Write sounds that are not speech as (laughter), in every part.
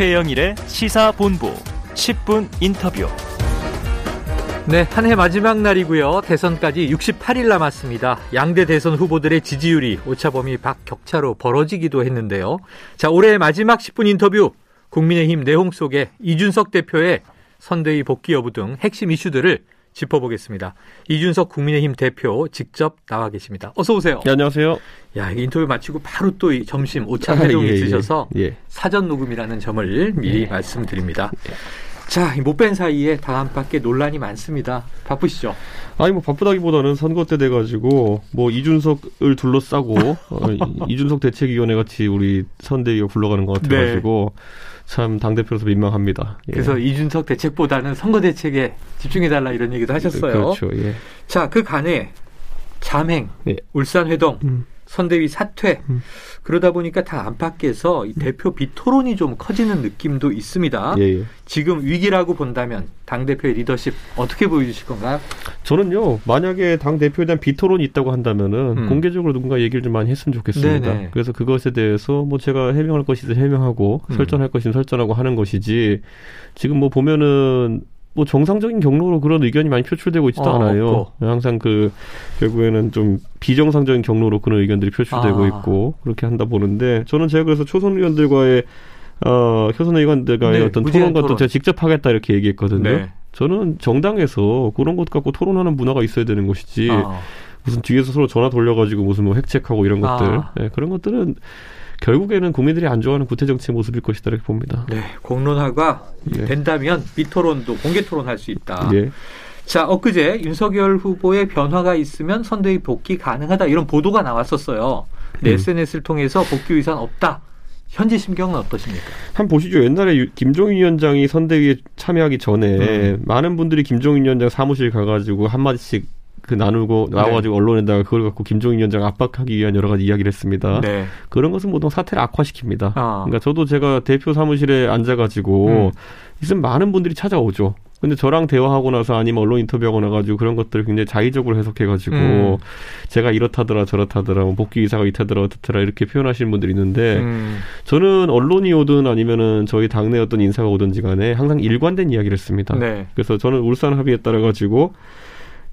최영일의 시사본부 10분 인터뷰. 네, 한 해 마지막 날이고요. 대선까지 68일 남았습니다. 양대 대선 후보들의 지지율이 오차범위 밖 격차로 벌어지기도 했는데요. 자, 올해 마지막 10분 인터뷰 국민의힘 내홍 속에 이준석 대표의 선대위 복귀 여부 등 핵심 이슈들을 짚어보겠습니다. 이준석 국민의힘 대표 직접 나와 계십니다. 어서 오세요. 네, 안녕하세요. 야, 인터뷰 마치고 바로 또 점심 오찬 활동이 아, 예, 있으셔서 예, 예. 사전 녹음이라는 점을 미리 말씀드립니다. 자, 못 뺀 사이에 다음 밖에 논란이 많습니다. 바쁘시죠? 아니 뭐 바쁘다기보다는 선거 때 돼가지고 뭐 이준석을 둘러싸고 어, 이- (laughs) 이준석 대책위원회 같이 우리 선대위가 굴러가는 것 같아가지고 참당 대표로서 민망합니다. 예. 네. 그래서 이준석 대책보다는 선거 대책에 집중해달라 이런 얘기도 하셨어요. 그렇죠. 예. 자, 그 간에 잠행, 예. 울산 회동, 음. 선대위 사퇴 음. 그러다 보니까 다 안팎에서 이 대표 비토론이 좀 커지는 느낌도 있습니다. 예, 예. 지금 위기라고 본다면 당 대표의 리더십 어떻게 보여주실 건가요? 저는요 만약에 당 대표에 대한 비토론이 있다고 한다면은 음. 공개적으로 누군가 얘기를 좀 많이 했으면 좋겠습니다. 네네. 그래서 그것에 대해서 뭐 제가 해명할 것이든 해명하고 음. 설전할 것이든 설전하고 하는 것이지 지금 뭐 보면은 뭐 정상적인 경로로 그런 의견이 많이 표출되고 있지도 어, 않아요. 없고. 항상 그 결국에는 좀 비정상적인 경로로 그런 의견들이 표출되고 아. 있고 그렇게 한다 보는데 저는 제가 그래서 초선 의원들과의 어, 효선 의원들과의 네, 어떤 토론 같은. 제가 직접 하겠다 이렇게 얘기했거든요. 네. 저는 정당에서 그런 것 갖고 토론하는 문화가 있어야 되는 것이지 어. 무슨 뒤에서 서로 전화 돌려가지고 무슨 뭐 획책하고 이런 것들 아. 네, 그런 것들은 결국에는 국민들이 안 좋아하는 구태 정치의 모습일 것이다 이렇게 봅니다. 네, 공론화가 네. 된다면 비토론도 공개 토론할 수 있다. 예. 자, 엊그제 윤석열 후보의 변화가 있으면 선대위 복귀 가능하다 이런 보도가 나왔었어요. 근데 음. SNS를 통해서 복귀 의사는 없다. 현재 심경은 어떠십니까? 한 보시죠. 옛날에 유- 김종인 위원장이 선대위에 참여하기 전에 음. 많은 분들이 김종인 위원장 사무실 가가지고 한 마디씩 그 나누고 네. 나와가지고 언론에다가 그걸 갖고 김종인 위원장 압박하기 위한 여러 가지 이야기를 했습니다. 네. 그런 것은 보통 사태를 악화시킵니다. 아. 그러니까 저도 제가 대표 사무실에 앉아가지고 음. 있으면 많은 분들이 찾아오죠. 근데 저랑 대화하고 나서 아니면 언론 인터뷰하고 나가지고 그런 것들을 굉장히 자의적으로 해석해가지고 음. 제가 이렇다더라 저렇다더라 뭐 복귀 이사가 이타더라 어떻더라 이렇게 표현하시는 분들이 있는데 음. 저는 언론이 오든 아니면은 저희 당내 어떤 인사가 오든지 간에 항상 일관된 이야기를 했습니다. 네. 그래서 저는 울산 합의에 따라 가지고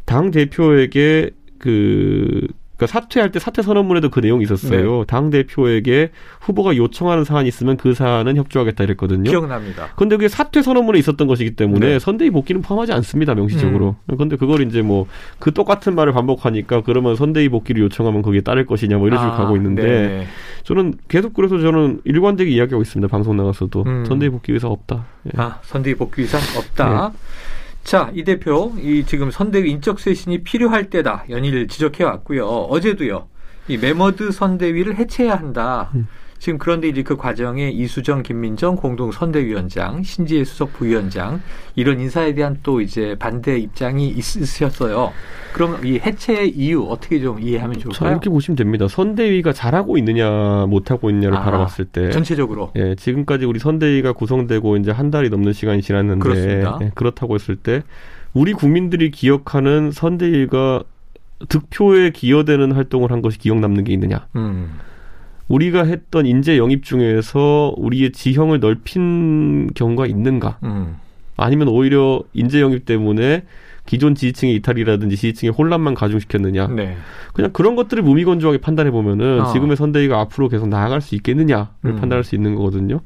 당 대표에게 그 그러니까 사퇴할 때 사퇴 선언문에도 그 내용이 있었어요. 당 대표에게 후보가 요청하는 사안이 있으면 그 사안은 협조하겠다 이랬거든요. 기억납니다. 근데 그게 사퇴 선언문에 있었던 것이기 때문에 네. 선대위 복귀는 포함하지 않습니다 명시적으로. 근데 그걸 이제 뭐 그 똑같은 말을 반복하니까 그러면 선대위 복귀를 요청하면 거기에 따를 것이냐 뭐 이런 식으로 아, 가고 있는데 네. 저는 계속 그래서 저는 일관되게 이야기하고 있습니다 방송 나가서도 음. 선대위 복귀 의사 없다. 예. 아, 선대위 복귀 의사는 없다. 네. 자, 이 대표, 이 지금 선대위 인적 쇄신이 필요할 때다. 연일 지적해 왔고요. 어제도요. 이 메머드 선대위를 해체해야 한다. 음. 지금 그런데 이제 그 과정에 이수정, 김민정 공동 선대위원장, 신지혜 수석 부위원장 이런 인사에 대한 또 이제 반대 입장이 있으셨어요. 그럼 이 해체 이유 어떻게 좀 이해하면 자, 좋을까요? 이렇게 보시면 됩니다. 선대위가 잘하고 있느냐 못하고 있느냐를 아, 바라봤을 때 전체적으로. 예, 지금까지 우리 선대위가 구성되고 이제 한 달이 넘는 시간이 지났는데 그렇습니다. 예, 그렇다고 했을 때 우리 국민들이 기억하는 선대위가 득표에 기여되는 활동을 한 것이 기억 남는 게 있느냐? 음. 우리가 했던 인재 영입 중에서 우리의 지형을 넓힌 경우가 있는가? 음. 아니면 오히려 인재 영입 때문에 기존 지지층의 이탈이라든지 지지층의 혼란만 가중시켰느냐? 네. 그냥 그런 것들을 무미건조하게 판단해 보면은 어. 지금의 선대위가 앞으로 계속 나아갈 수 있겠느냐를 음. 판단할 수 있는 거거든요.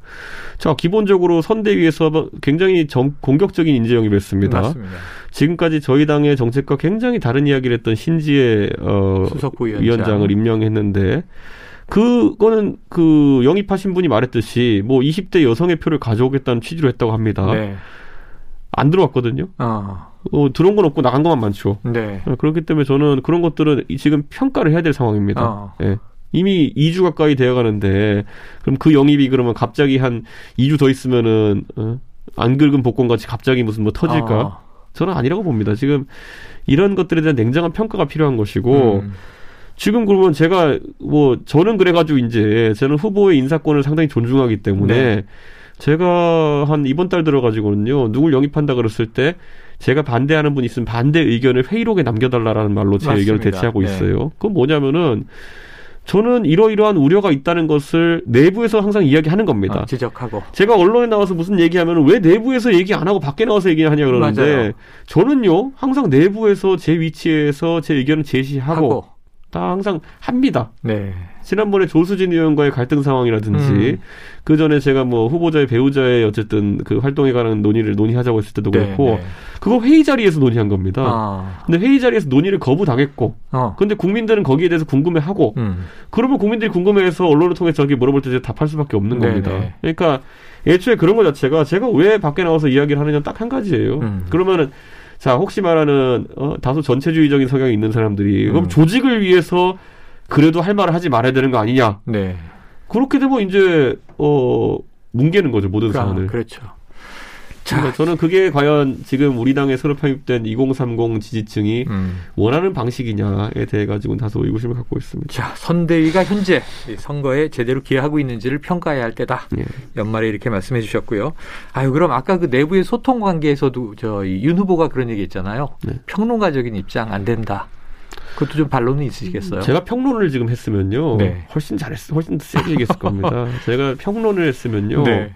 자, 기본적으로 선대위에서 굉장히 정- 공격적인 인재 영입을 했습니다. 맞습니다. 지금까지 저희 당의 정책과 굉장히 다른 이야기를 했던 신지혜 어. 위원장을 임명했는데 그거는 그 영입하신 분이 말했듯이 뭐 20대 여성의 표를 가져오겠다는 취지로 했다고 합니다. 네. 안 들어왔거든요. 어. 어, 들어온 건 없고 나간 것만 많죠. 네. 어, 그렇기 때문에 저는 그런 것들은 이- 지금 평가를 해야 될 상황입니다. 어. 예. 이미 2주 가까이 되어 가는데 그럼 그 영입이 그러면 갑자기 한 2주 더 있으면은 어? 안 긁은 복권 같이 갑자기 무슨 뭐 터질까? 어. 저는 아니라고 봅니다. 지금 이런 것들에 대한 냉정한 평가가 필요한 것이고 음. 지금 그러면 제가 뭐 저는 그래가지고 이제 저는 후보의 인사권을 상당히 존중하기 때문에 네. 제가 한 이번 달 들어가지고는요 누굴 영입한다 그랬을 때 제가 반대하는 분 있으면 반대 의견을 회의록에 남겨달라라는 말로 제 맞습니다. 의견을 대체하고 네. 있어요. 그건 뭐냐면은 저는 이러이러한 우려가 있다는 것을 내부에서 항상 이야기하는 겁니다. 어, 지적하고. 제가 언론에 나와서 무슨 얘기하면 왜 내부에서 얘기 안 하고 밖에 나와서 얘기하냐 그러는데 맞아요. 저는요 항상 내부에서 제 위치에서 제 의견을 제시하고 하고. 다 항상 합니다. 네. 지난번에 조수진 의원과의 갈등 상황이라든지 음. 그 전에 제가 뭐 후보자의 배우자의 어쨌든 그 활동에 관한 논의를 논의하자고 했을 때도 그렇고 네, 네. 그거 회의 자리에서 논의한 겁니다. 아. 근데 회의 자리에서 논의를 거부당했고 어. 근데 국민들은 거기에 대해서 궁금해하고 음. 그러면 국민들이 궁금해해서 언론을 통해 저기 물어볼 때 답할 수밖에 없는 네네. 겁니다. 그러니까 애초에 그런 것 자체가 제가 왜 밖에 나와서 이야기를 하느냐 딱 한 가지예요. 음. 그러면은 자 혹시 말하는 어, 다소 전체주의적인 성향이 있는 사람들이 그럼 음. 조직을 위해서 그래도 할 말을 하지 말아야 되는 거 아니냐? 네. 그렇게 되면 이제 어 뭉개는 거죠 모든 아, 사안을. 그렇죠. 그러니까 저는 그게 과연 지금 우리 당에 새로 편입된 2030 지지층이 음. 원하는 방식이냐에 대해 가지고는 다소 의구심을 갖고 있습니다. 자, 선대위가 현재 이 선거에 제대로 기여하고 있는지를 평가해야 할 때다. 예. 연말에 이렇게 말씀해 주셨고요. 아유, 그럼 아까 그 내부의 소통 관계에서도 저 윤 후보가 그런 얘기 했잖아요. 네. 평론가적인 입장 안 된다. 그것도 좀 반론은 있으시겠어요? 제가 평론을 지금 했으면요. 네. 훨씬 잘했, 훨씬 더 세게 얘기했을 겁니다. (laughs) 제가 평론을 했으면요. 네.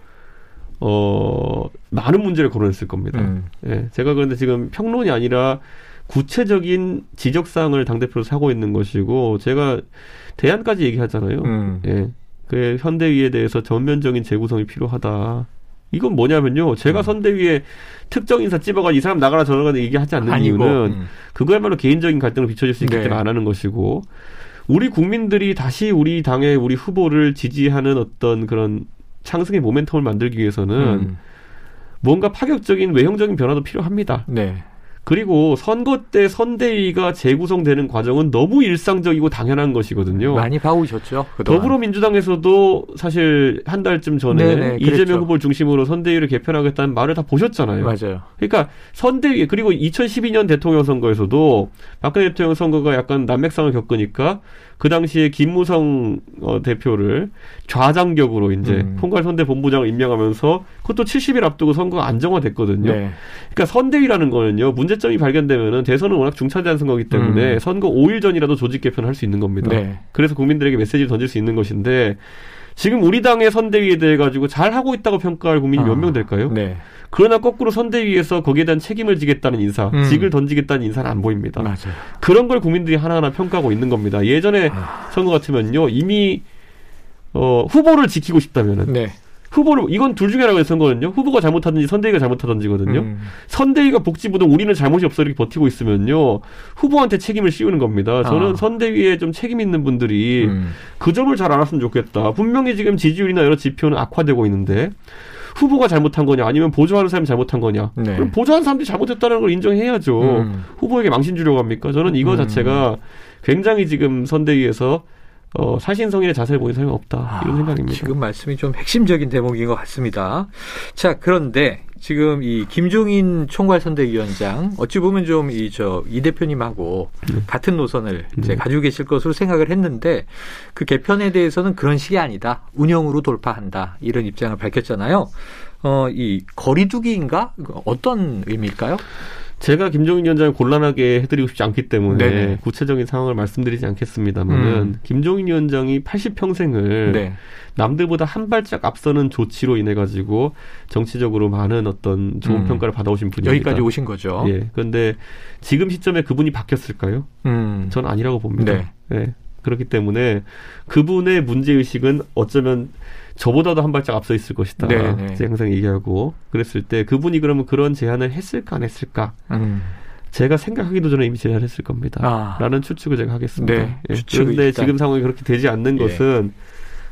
어, 많은 문제를 거론했을 겁니다. 음. 예, 제가 그런데 지금 평론이 아니라 구체적인 지적사항을 당대표로 사고 있는 것이고, 제가 대안까지 얘기하잖아요. 음. 예. 그 현대위에 대해서 전면적인 재구성이 필요하다. 이건 뭐냐면요. 제가 음. 선대위에 특정 인사 찝어가지고 이 사람 나가라 저러가 얘기하지 않는 아니고. 이유는 음. 그거야말로 개인적인 갈등으로 비춰질 수 있기 네. 때문에 안 하는 것이고 우리 국민들이 다시 우리 당의 우리 후보를 지지하는 어떤 그런 상승의 모멘텀을 만들기 위해서는 음. 뭔가 파격적인 외형적인 변화도 필요합니다. 네. 그리고 선거 때 선대위가 재구성되는 과정은 너무 일상적이고 당연한 것이거든요. 많이 봐오셨죠. 그동안. 더불어민주당에서도 사실 한 달쯤 전에 네네, 이재명 그랬죠. 후보를 중심으로 선대위를 개편하겠다는 말을 다 보셨잖아요. 맞아요. 그러니까 선대위 그리고 2012년 대통령 선거에서도 박근혜 대통령 선거가 약간 난맥상을 겪으니까 그 당시에 김무성 어, 대표를 좌장격으로 이제 음. 총괄 선대 본부장을 임명하면서 그것도 70일 앞두고 선거가 안정화됐거든요. 네. 그러니까 선대위라는 거는요 문제 점이 발견되면은 대선은 워낙 중차대한 선거기 때문에 음. 선거 5일 전이라도 조직 개편할 수 있는 겁니다. 네. 그래서 국민들에게 메시지를 던질 수 있는 것인데 지금 우리 당의 선대위에 대해 가지고 잘 하고 있다고 평가할 국민이 몇 아, 명 될까요? 네. 그러나 거꾸로 선대위에서 거기에 대한 책임을 지겠다는 인사, 음. 직을 던지겠다는 인사는 안 보입니다. 맞아요. 그런 걸 국민들이 하나하나 평가하고 있는 겁니다. 예전에 아. 선거 같으면요 이미 어, 후보를 지키고 싶다면은 네. 후보를 이건 둘 중에 하나가 선거는요 후보가 잘못하든지 선대위가 잘못하든지거든요. 음. 선대위가 복지부등 우리는 잘못이 없어 이렇게 버티고 있으면요 후보한테 책임을 씌우는 겁니다. 저는 아. 선대위에 좀 책임 있는 분들이 음. 그 점을 잘 알았으면 좋겠다. 분명히 지금 지지율이나 여러 지표는 악화되고 있는데 후보가 잘못한 거냐 아니면 보조하는 사람이 잘못한 거냐. 네. 그럼 보조하는 사람들이 잘못했다는 걸 인정해야죠. 음. 후보에게 망신 주려고 합니까? 저는 이거 음. 자체가 굉장히 지금 선대위에서 어, 사신성인의 자세를 보이는 사람이 없다. 이런 아, 생각입니다. 지금 말씀이 좀 핵심적인 대목인 것 같습니다. 자, 그런데 지금 이 김종인 총괄선대위원장 어찌 보면 좀 이 저이 대표님하고 같은 노선을 이제 네. 가지고 계실 것으로 생각을 했는데 그 개편에 대해서는 그런 식이 아니다. 운영으로 돌파한다. 이런 입장을 밝혔잖아요. 어, 이 거리두기인가? 어떤 의미일까요? 제가 김종인 위원장을 곤란하게 해드리고 싶지 않기 때문에 네네. 구체적인 상황을 말씀드리지 않겠습니다만은 음. 김종인 위원장이 80평생을 네. 남들보다 한 발짝 앞서는 조치로 인해 가지고 정치적으로 많은 어떤 좋은 음. 평가를 받아오신 분입니다. 여기까지 오신 거죠. 예. 그런데 지금 시점에 그분이 바뀌었을까요? 음. 전 아니라고 봅니다. 네. 예. 그렇기 때문에 그분의 문제 의식은 어쩌면 저보다도 한 발짝 앞서 있을 것이다. 네, 네. 항상 얘기하고 그랬을 때 그분이 그러면 그런 제안을 했을까 안 했을까? 음. 제가 생각하기도 전에 이미 제안을 했을 겁니다. 아. 라는 추측을 제가 하겠습니다. 네, 예. 그런데. 지금 상황이 그렇게 되지 않는 예. 것은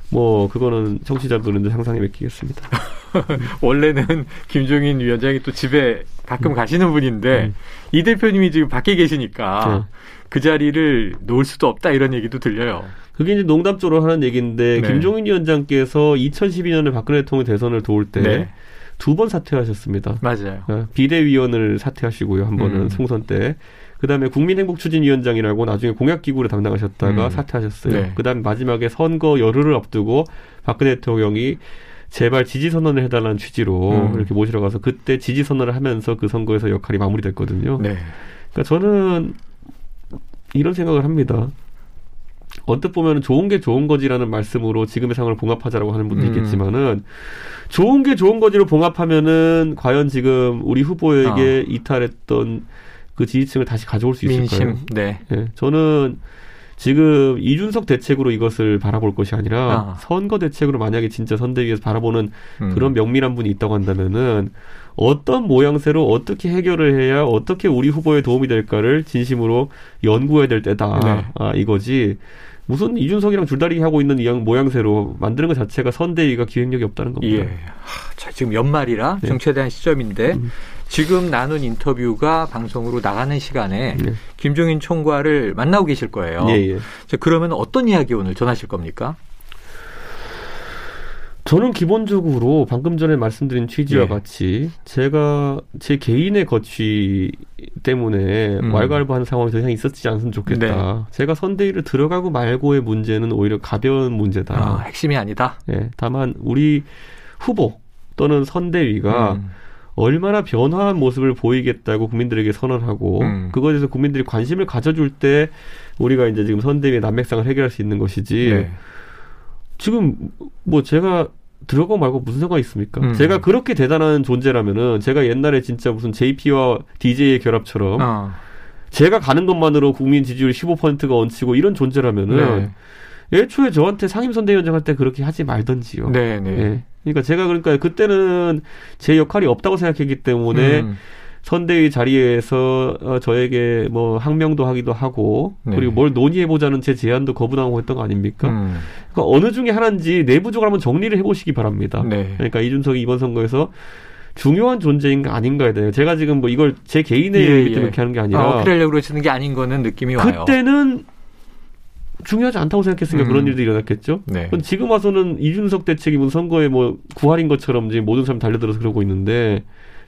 뭐 그거는 청취자분은 상상에 맡기겠습니다. (laughs) 원래는 김종인 위원장이 또 집에 가끔 가시는 분인데 음. 이 대표님이 지금 밖에 계시니까 네. 그 자리를 놓을 수도 없다 이런 얘기도 들려요. 그게 이제 농담조로 하는 얘기인데 네. 김종인 위원장께서 2012년에 박근혜 대통령 대선을 도울 때 네. 두번 사퇴하셨습니다. 맞아요. 어, 비대위원을 사퇴하시고요. 한 번은 음. 총선 때. 그다음에 국민행복추진위원장이라고 나중에 공약기구를 담당하셨다가 음. 사퇴하셨어요. 네. 그다음에 마지막에 선거 열흘을 앞두고 박근혜 대통령이 제발 지지 선언을 해달라는 취지로 음. 이렇게 모시러 가서 그때 지지 선언을 하면서 그 선거에서 역할이 마무리됐거든요. 네. 그러니까 저는 이런 생각을 합니다. 언뜻 보면 좋은 게 좋은 거지라는 말씀으로 지금의 상황을 봉합하자라고 하는 분도 음. 있겠지만은 좋은 게 좋은 거지로 봉합하면은 과연 지금 우리 후보에게 이탈했던 그 지지층을 다시 가져올 수 있을까요? 민심. 네. 예, 저는 지금 이준석 대책으로 이것을 바라볼 것이 아니라 아. 선거 대책으로 만약에 진짜 선대위에서 바라보는 음. 그런 명밀한 분이 있다고 한다면은 어떤 모양새로 어떻게 해결을 해야 어떻게 우리 후보에 도움이 될까를 진심으로 연구해야 될 때다. 네. 아, 이거지. 무슨 이준석이랑 줄다리기 하고 있는 이 모양새로 만드는 것 자체가 선대위가 기획력이 없다는 겁니다. 예. 하, 자, 지금 연말이라 네. 정치에 대한 시점인데 음. 지금 나눈 인터뷰가 방송으로 나가는 시간에 네. 김종인 총괄을 만나고 계실 거예요. 예, 예. 자, 그러면 어떤 이야기 오늘 전하실 겁니까? 저는 기본적으로 방금 전에 말씀드린 취지와 예. 같이 제가 제 개인의 거취 때문에 음. 왈가왈부하는 상황이 더 이상 있었지 않으면 좋겠다. 네. 제가 선대위를 들어가고 말고의 문제는 오히려 가벼운 문제다. 아, 핵심이 아니다. 예, 다만 우리 후보 또는 선대위가 음. 얼마나 변화한 모습을 보이겠다고 국민들에게 선언하고 음. 그것에 대해서 국민들이 관심을 가져줄 때 우리가 이제 지금 선대위의 난맥상을 해결할 수 있는 것이지 네. 지금 뭐 제가 들어가고 말고 무슨 상관이 있습니까? 음. 제가 그렇게 대단한 존재라면은 제가 옛날에 진짜 무슨 JP와 DJ의 결합처럼 어. 제가 가는 것만으로 국민 지지율 15%가 얹히고 이런 존재라면은 애초에 저한테 상임선대위원장 할 때 그렇게 하지 말던지요. 네, 네. 예. 그러니까 제가 그러니까 그때는 제 역할이 없다고 생각했기 때문에 음. 선대위 자리에서 어, 저에게 뭐 항명도 하기도 하고 네. 그리고 뭘 논의해 보자는 제 제안도 거부당하고 했던 거 아닙니까? 음. 그러니까 어느 중에 하나인지 내부적으로 한번 정리를 해보시기 바랍니다. 네. 그러니까 이준석이 이번 선거에서 중요한 존재인가 아닌가에 대해 제가 지금 뭐 이걸 제 개인의 예, 얘기 예. 때문에 이렇게 하는 게 아, 아니라 어필하려고 그러시는 게 아닌 거는 느낌이 와요. 그때는 중요하지 않다고 생각했으니까 음. 그런 일도 일어났겠죠. 네. 그럼 지금 와서는 이준석 대책이 무슨 선거에 뭐 구할인 것처럼 이제 모든 사람 달려들어서 그러고 있는데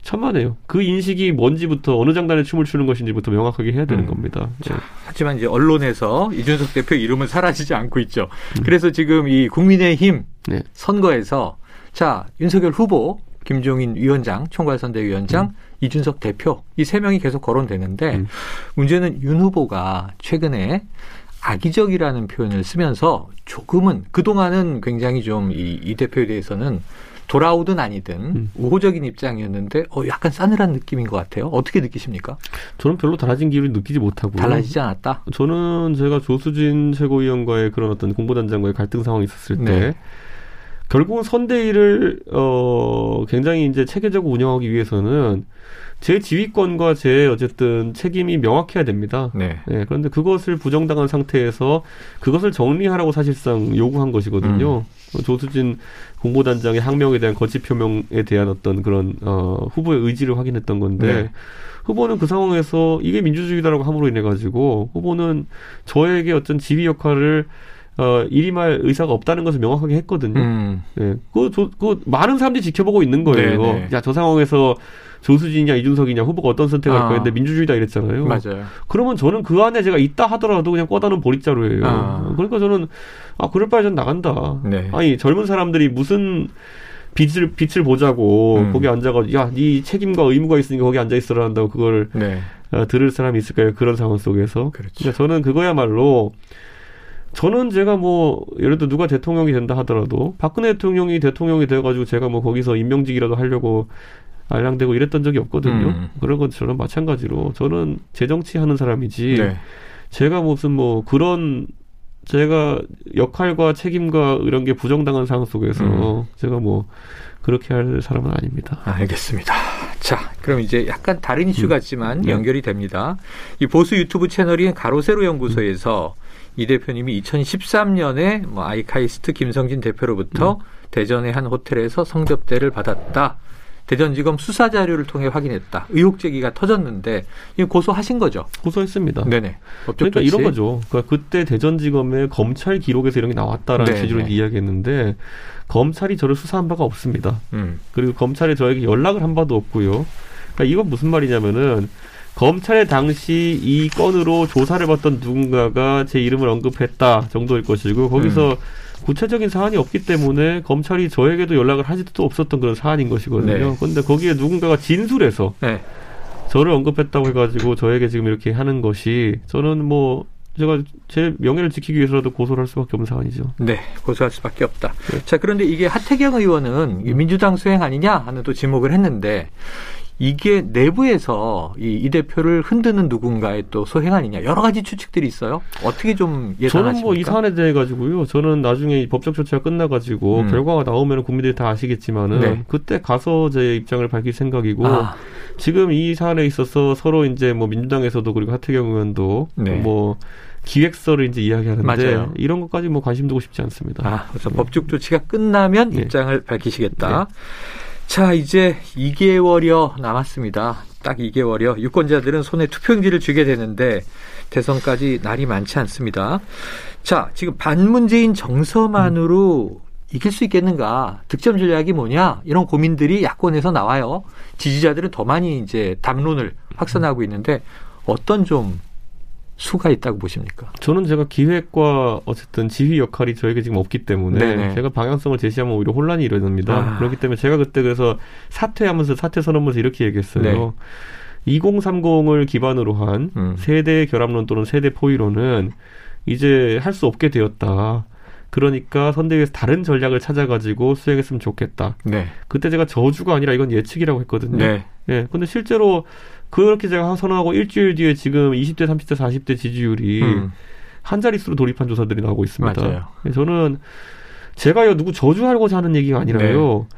천만에요. 그 인식이 뭔지부터 어느 장단에 춤을 추는 것인지부터 명확하게 해야 되는 음. 겁니다. 예. 하지만 이제 언론에서 이준석 대표 이름은 사라지지 않고 있죠. 음. 그래서 지금 이 국민의힘 네. 선거에서 자 윤석열 후보, 김종인 위원장, 총괄선대위원장, 이준석 대표 이 세 명이 계속 거론되는데 음. 문제는 윤 후보가 최근에 악의적이라는 표현을 쓰면서 조금은 그동안은 굉장히 좀 이 이 대표에 대해서는 돌아오든 아니든 음. 우호적인 입장이었는데 어 약간 싸늘한 느낌인 것 같아요. 어떻게 느끼십니까? 저는 별로 달라진 기운을 느끼지 못하고요. 달라지지 않았다. 저는 제가 조수진 최고위원과의 그런 어떤 공보단장과의 갈등 상황이 있었을 때 네. 결국은 선대위를 어 굉장히 이제 체계적으로 운영하기 위해서는 제 지휘권과 제 어쨌든 책임이 명확해야 됩니다. 네. 네, 그런데 그것을 부정당한 상태에서 그것을 정리하라고 사실상 요구한 것이거든요. 음. 어, 조수진 공보단장의 항명에 대한 거치 표명에 대한 어떤 그런 어, 후보의 의지를 확인했던 건데 네. 후보는 그 상황에서 이게 민주주의다라고 함으로 인해 가지고 후보는 저에게 어떤 지휘 역할을 어, 일임할 의사가 없다는 것을 명확하게 했거든요. 음. 예. 그, 저, 그, 많은 사람들이 지켜보고 있는 거예요. 네네. 야, 저 상황에서 조수진이냐, 이준석이냐, 후보가 어떤 선택할 아. 거야. 근데 민주주의다 이랬잖아요. 맞아요. 그러면 저는 그 안에 제가 있다 하더라도 그냥 꽂아놓은 보릿자루예요. 아. 그러니까 저는, 아, 그럴 바에 전 나간다. 네. 아니, 젊은 사람들이 무슨 빛을, 빛을 보자고 음. 거기 앉아가지고, 야, 네 책임과 의무가 있으니까 거기 앉아 있어라 한다고 그걸 네. 어, 들을 사람이 있을까요? 그런 상황 속에서. 그렇죠. 그러니까 저는 그거야말로 저는 제가 뭐 예를 들어 누가 대통령이 된다 하더라도 박근혜 대통령이 대통령이 돼가지고 제가 뭐 거기서 임명직이라도 하려고 알랑대고 이랬던 적이 없거든요. 음. 그런 것처럼 마찬가지로 저는 재정치 하는 사람이지 네. 제가 무슨 뭐 그런 제가 역할과 책임과 이런 게 부정당한 상황 속에서 음. 제가 뭐 그렇게 할 사람은 아닙니다. 알겠습니다. 자, 그럼 이제 약간 다른 이슈 같지만 네. 연결이 됩니다. 이 보수 유튜브 채널인 가로세로 연구소에서 이 대표님이 2013년에 뭐 아이카이스트 김성진 대표로부터 대전의 한 호텔에서 성접대를 받았다. 대전지검 수사 자료를 통해 확인했다. 의혹 제기가 터졌는데 이거 고소하신 거죠? 고소했습니다. 네네. 그러니까 조치. 이런 거죠. 그러니까 그때 대전지검의 검찰 기록에서 이런 게 나왔다라는 네, 취지로 네. 이야기했는데 검찰이 저를 수사한 바가 없습니다. 음. 그리고 검찰이 저에게 연락을 한 바도 없고요. 그러니까 이건 무슨 말이냐면은 검찰의 당시 이 건으로 조사를 받던 누군가가 제 이름을 언급했다 정도일 것이고 거기서 음. 구체적인 사안이 없기 때문에 검찰이 저에게도 연락을 하지도 없었던 그런 사안인 것이거든요. 네. 그런데 거기에 누군가가 진술해서 네. 저를 언급했다고 해가지고 저에게 지금 이렇게 하는 것이 저는 뭐 제가 제 명예를 지키기 위해서라도 고소를 할 수밖에 없는 상황이죠. 네, 고소할 수밖에 없다. 네. 자, 그런데 이게 하태경 의원은 민주당 수행 아니냐 하는 또 지목을 했는데 이게 내부에서 이, 이 대표를 흔드는 누군가의 또 소행 아니냐 여러 가지 추측들이 있어요. 어떻게 좀 예상하십니까? 저는 뭐 이 사안에 대해 가지고요. 저는 나중에 이 법적 조치가 끝나 가지고 음. 결과가 나오면 국민들이 다 아시겠지만은 네. 그때 가서 제 입장을 밝힐 생각이고 아, 지금 이 사안에 있어서 서로 이제 뭐 민주당에서도 그리고 하태경 의원도 네. 뭐 기획서를 이제 이야기하는데 맞아요. 이런 것까지 뭐 관심 두고 싶지 않습니다. 아, 그래서 법적 조치가 끝나면 네. 입장을 밝히시겠다. 자, 이제 2개월여 남았습니다. 딱 2개월여. 유권자들은 손에 투표용지를 쥐게 되는데 대선까지 날이 많지 않습니다. 자, 지금 반문재인 정서만으로 이길 수 있겠는가? 득점 전략이 뭐냐? 이런 고민들이 야권에서 나와요. 지지자들은 더 많이 이제 담론을 확산하고 있는데 어떤 좀 수가 있다고 보십니까? 저는 제가 기획과 어쨌든 지휘 역할이 저에게 지금 없기 때문에 네네. 제가 방향성을 제시하면 오히려 혼란이 일어납니다. 아. 그렇기 때문에 제가 그때 그래서 사퇴하면서 사퇴 선언문에서 이렇게 얘기했어요. 네. 2030을 기반으로 한 음. 세대 결합론 또는 세대 포위론은 이제 할 수 없게 되었다. 그러니까 선대위에서 다른 전략을 찾아가지고 수행했으면 좋겠다. 네. 그때 제가 저주가 아니라 이건 예측이라고 했거든요. 네. 예. 근데 실제로 그렇게 제가 선언하고 일주일 뒤에 지금 20대, 30대, 40대 지지율이 음. 한 자릿수로 돌입한 조사들이 나오고 있습니다. 맞아요. 예, 저는 제가요 누구 저주하고자 하는 얘기가 아니라요. 네.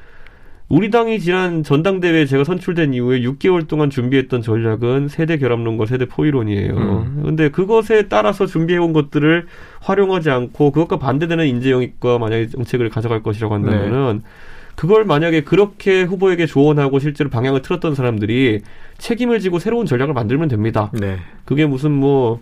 우리 당이 지난 전당대회에 제가 선출된 이후에 6개월 동안 준비했던 전략은 세대 결합론과 세대 포위론이에요. 음. 근데 그것에 따라서 준비해온 것들을 활용하지 않고 그것과 반대되는 인재 영입과 만약에 정책을 가져갈 것이라고 네. 한다면은 그걸 만약에 그렇게 후보에게 조언하고 실제로 방향을 틀었던 사람들이 책임을 지고 새로운 전략을 만들면 됩니다. 네. 그게 무슨 뭐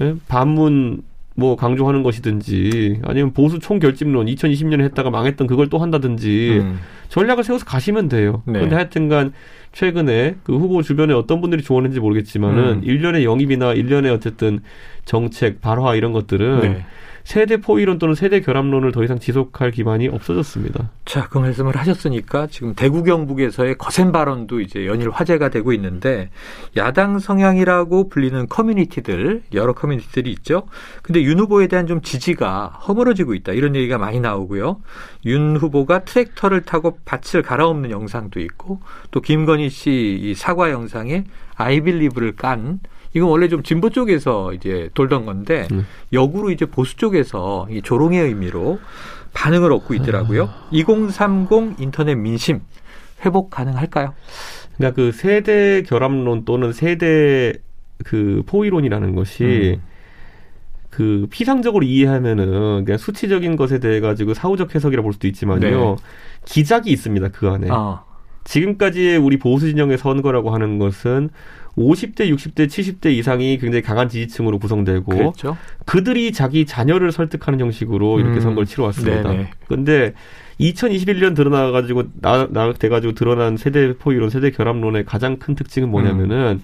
예? 반문 뭐 강조하는 것이든지 아니면 보수 총결집론 2020년에 했다가 망했던 그걸 또 한다든지 음. 전략을 세워서 가시면 돼요. 네. 그런데 하여튼간 최근에 그 후보 주변에 어떤 분들이 조언했는지 모르겠지만은 음. 일련의 영입이나 일련의 어쨌든 정책 발화 이런 것들은 네. 세대 포위론 또는 세대 결합론을 더 이상 지속할 기반이 없어졌습니다. 자, 그 말씀을 하셨으니까 지금 대구 경북에서의 거센 발언도 이제 연일 화제가 되고 있는데 야당 성향이라고 불리는 커뮤니티들 여러 커뮤니티들이 있죠. 근데 윤 후보에 대한 좀 지지가 허물어지고 있다 이런 얘기가 많이 나오고요. 윤 후보가 트랙터를 타고 밭을 갈아엎는 영상도 있고 또 김건희 씨의 사과 영상에 I Believe를 깐 이건 원래 좀 진보 쪽에서 이제 돌던 건데 음. 역으로 이제 보수 쪽에서 이 조롱의 의미로 반응을 얻고 있더라고요. 2030 인터넷 민심 회복 가능할까요? 그러니까 그 세대 결합론 또는 세대 그 포위론이라는 것이 음. 그 피상적으로 이해하면은 그냥 수치적인 것에 대해 가지고 사후적 해석이라 볼 수도 있지만요. 네. 기작이 있습니다. 그 안에. 어, 지금까지의 우리 보수 진영의 선거라고 하는 것은 50대, 60대, 70대 이상이 굉장히 강한 지지층으로 구성되고 그랬죠. 그들이 자기 자녀를 설득하는 형식으로 이렇게 음. 선거를 치러왔습니다. 근데 2021년 드러나가지고 나, 나 돼가지고 드러난 세대 포위론, 세대 결합론의 가장 큰 특징은 뭐냐면은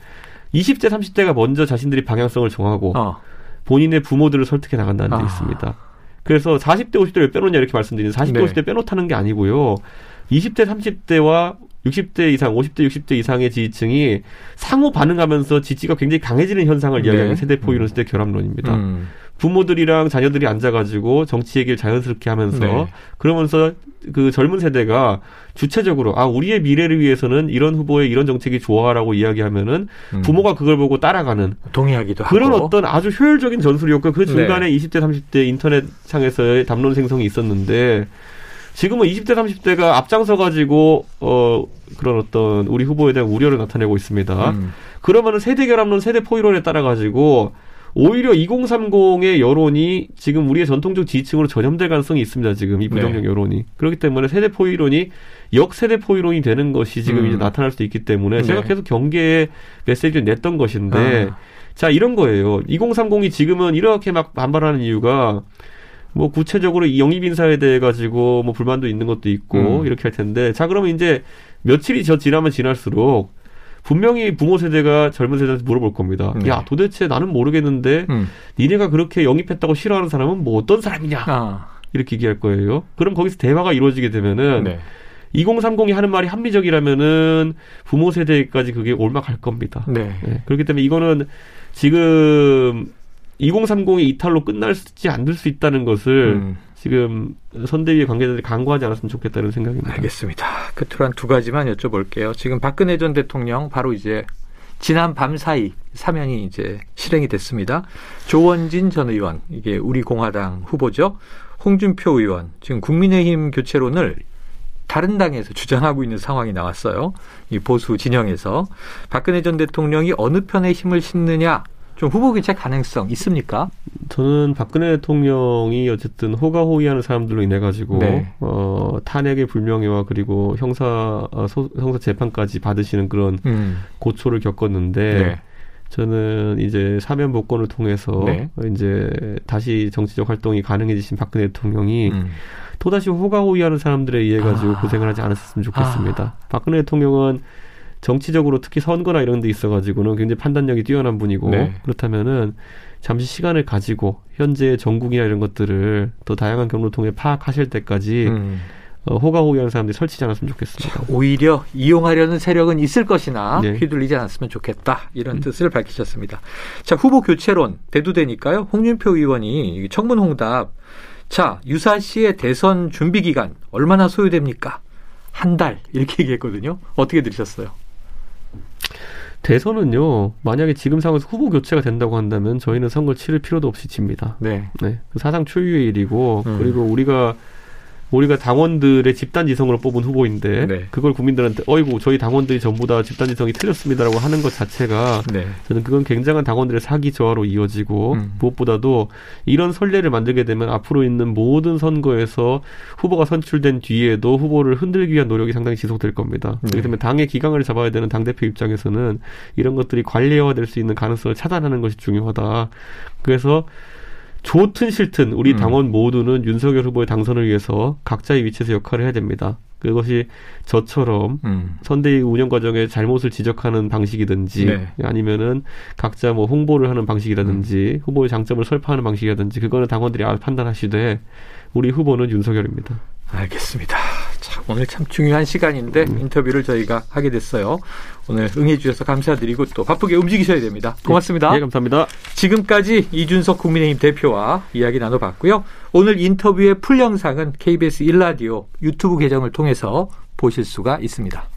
20대, 30대가 먼저 자신들이 방향성을 정하고 어, 본인의 부모들을 설득해 나간다는 데 아. 있습니다. 그래서 40대, 50대를 빼놓냐 이렇게 말씀드리는 40대, 네. 50대 빼놓다는 게 아니고요. 20대, 30대와 60대 이상, 50대, 60대 이상의 지지층이 상호 반응하면서 지지가 굉장히 강해지는 현상을 네. 이야기하는 세대 포위론, 세대 결합론입니다. 음, 부모들이랑 자녀들이 앉아가지고 정치 얘기를 자연스럽게 하면서 네. 그러면서 그 젊은 세대가 주체적으로 아 우리의 미래를 위해서는 이런 후보의 이런 정책이 좋아라고 이야기하면은 음. 부모가 그걸 보고 따라가는 동의하기도 그런 하고 어떤 아주 효율적인 전술이었고 그 중간에 네. 20대 30대 인터넷 상에서의 담론 생성이 있었는데 지금은 20대 30대가 앞장서 가지고 어 그런 어떤 우리 후보에 대한 우려를 나타내고 있습니다. 음, 그러면은 세대 결합론, 세대 포위론에 따라 가지고 오히려 2030의 여론이 지금 우리의 전통적 지지층으로 전염될 가능성이 있습니다. 지금 이 부정적 네. 여론이 그렇기 때문에 세대 포위론이 역세대 포위론이 되는 것이 지금 음. 이제 나타날 수 있기 때문에 네. 제가 계속 경계에 메시지를 냈던 것인데 아. 자 이런 거예요. 2030이 지금은 이렇게 막 반발하는 이유가 뭐 구체적으로 이 영입 인사에 대해 가지고 뭐 불만도 있는 것도 있고 음. 이렇게 할 텐데 자 그러면 이제 며칠이 저 지나면 지날수록 분명히 부모 세대가 젊은 세대한테 물어볼 겁니다. 네. 야 도대체 나는 모르겠는데 음. 니네가 그렇게 영입했다고 싫어하는 사람은 뭐 어떤 사람이냐 아, 이렇게 얘기할 거예요. 그럼 거기서 대화가 이루어지게 되면은 네. 2030이 하는 말이 합리적이라면은 부모 세대까지 그게 올라갈 겁니다. 네. 네, 그렇기 때문에 이거는 지금 2030의 이탈로 끝날지 않을 수 있다는 것을 음. 지금 선대위 관계자들이 강구하지 않았으면 좋겠다는 생각입니다. 알겠습니다. 끝으로 한 두 가지만 여쭤볼게요. 지금 박근혜 전 대통령 바로 이제 지난 밤 사이 사면이 이제 실행이 됐습니다. 조원진 전 의원 이게 우리 공화당 후보죠. 홍준표 의원 지금 국민의힘 교체론을 다른 당에서 주장하고 있는 상황이 나왔어요. 이 보수 진영에서 박근혜 전 대통령이 어느 편에 힘을 싣느냐 좀 후보 교체 가능성 있습니까? 저는 박근혜 대통령이 어쨌든 호가호위하는 사람들로 인해 가지고 네. 어, 탄핵의 불명예와 그리고 형사 어, 소, 형사 재판까지 받으시는 그런 음. 고초를 겪었는데 네. 저는 이제 사면 복권을 통해서 네. 이제 다시 정치적 활동이 가능해지신 박근혜 대통령이 음. 또다시 호가호위하는 사람들에 의해 가지고 아. 고생을 하지 않았으면 좋겠습니다. 박근혜 대통령은 정치적으로 특히 선거나 이런 데 있어 가지고는 굉장히 판단력이 뛰어난 분이고 네. 그렇다면은 잠시 시간을 가지고 현재 전국이나 이런 것들을 더 다양한 경로를 통해 파악하실 때까지 음. 어, 호가호위하는 사람들이 설치지 않았으면 좋겠습니다. 오히려 이용하려는 세력은 있을 것이나 네. 휘둘리지 않았으면 좋겠다 이런 뜻을 밝히셨습니다. 자 후보 교체론 대두되니까요. 홍준표 의원이 청문 홍답 자 유사시의 대선 준비 기간 얼마나 소요됩니까? 한 달 이렇게 얘기했거든요. 어떻게 들으셨어요? 대선은요, 만약에 지금 상황에서 후보 교체가 된다고 한다면 저희는 선거를 치를 필요도 없이 집니다. 네. 네. 그 사상 초유의 일이고, 음. 그리고 우리가, 우리가 당원들의 집단 지성으로 뽑은 후보인데, 네. 그걸 국민들한테, 어이구, 저희 당원들이 전부 다 집단 지성이 틀렸습니다라고 하는 것 자체가, 네. 저는 그건 굉장한 당원들의 사기 저하로 이어지고, 음. 무엇보다도 이런 선례를 만들게 되면 앞으로 있는 모든 선거에서 후보가 선출된 뒤에도 후보를 흔들기 위한 노력이 상당히 지속될 겁니다. 네. 그렇기 때문에 당의 기강을 잡아야 되는 당 대표 입장에서는 이런 것들이 관리화될 수 있는 가능성을 차단하는 것이 중요하다. 그래서 좋든 싫든 우리 음. 당원 모두는 윤석열 후보의 당선을 위해서 각자의 위치에서 역할을 해야 됩니다. 그것이 저처럼 음. 선대위 운영 과정에 잘못을 지적하는 방식이든지 네. 아니면은 각자 뭐 홍보를 하는 방식이라든지 후보의 장점을 설파하는 방식이라든지 그거는 당원들이 알아서 판단하시되 우리 후보는 윤석열입니다. 알겠습니다. 자, 오늘 참 중요한 시간인데 인터뷰를 저희가 하게 됐어요. 오늘 응해 주셔서 감사드리고 또 바쁘게 움직이셔야 됩니다. 고맙습니다. 예, 감사합니다. 지금까지 이준석 국민의힘 대표와 이야기 나눠봤고요. 오늘 인터뷰의 풀 영상은 KBS 일라디오 유튜브 계정을 통해서 보실 수가 있습니다.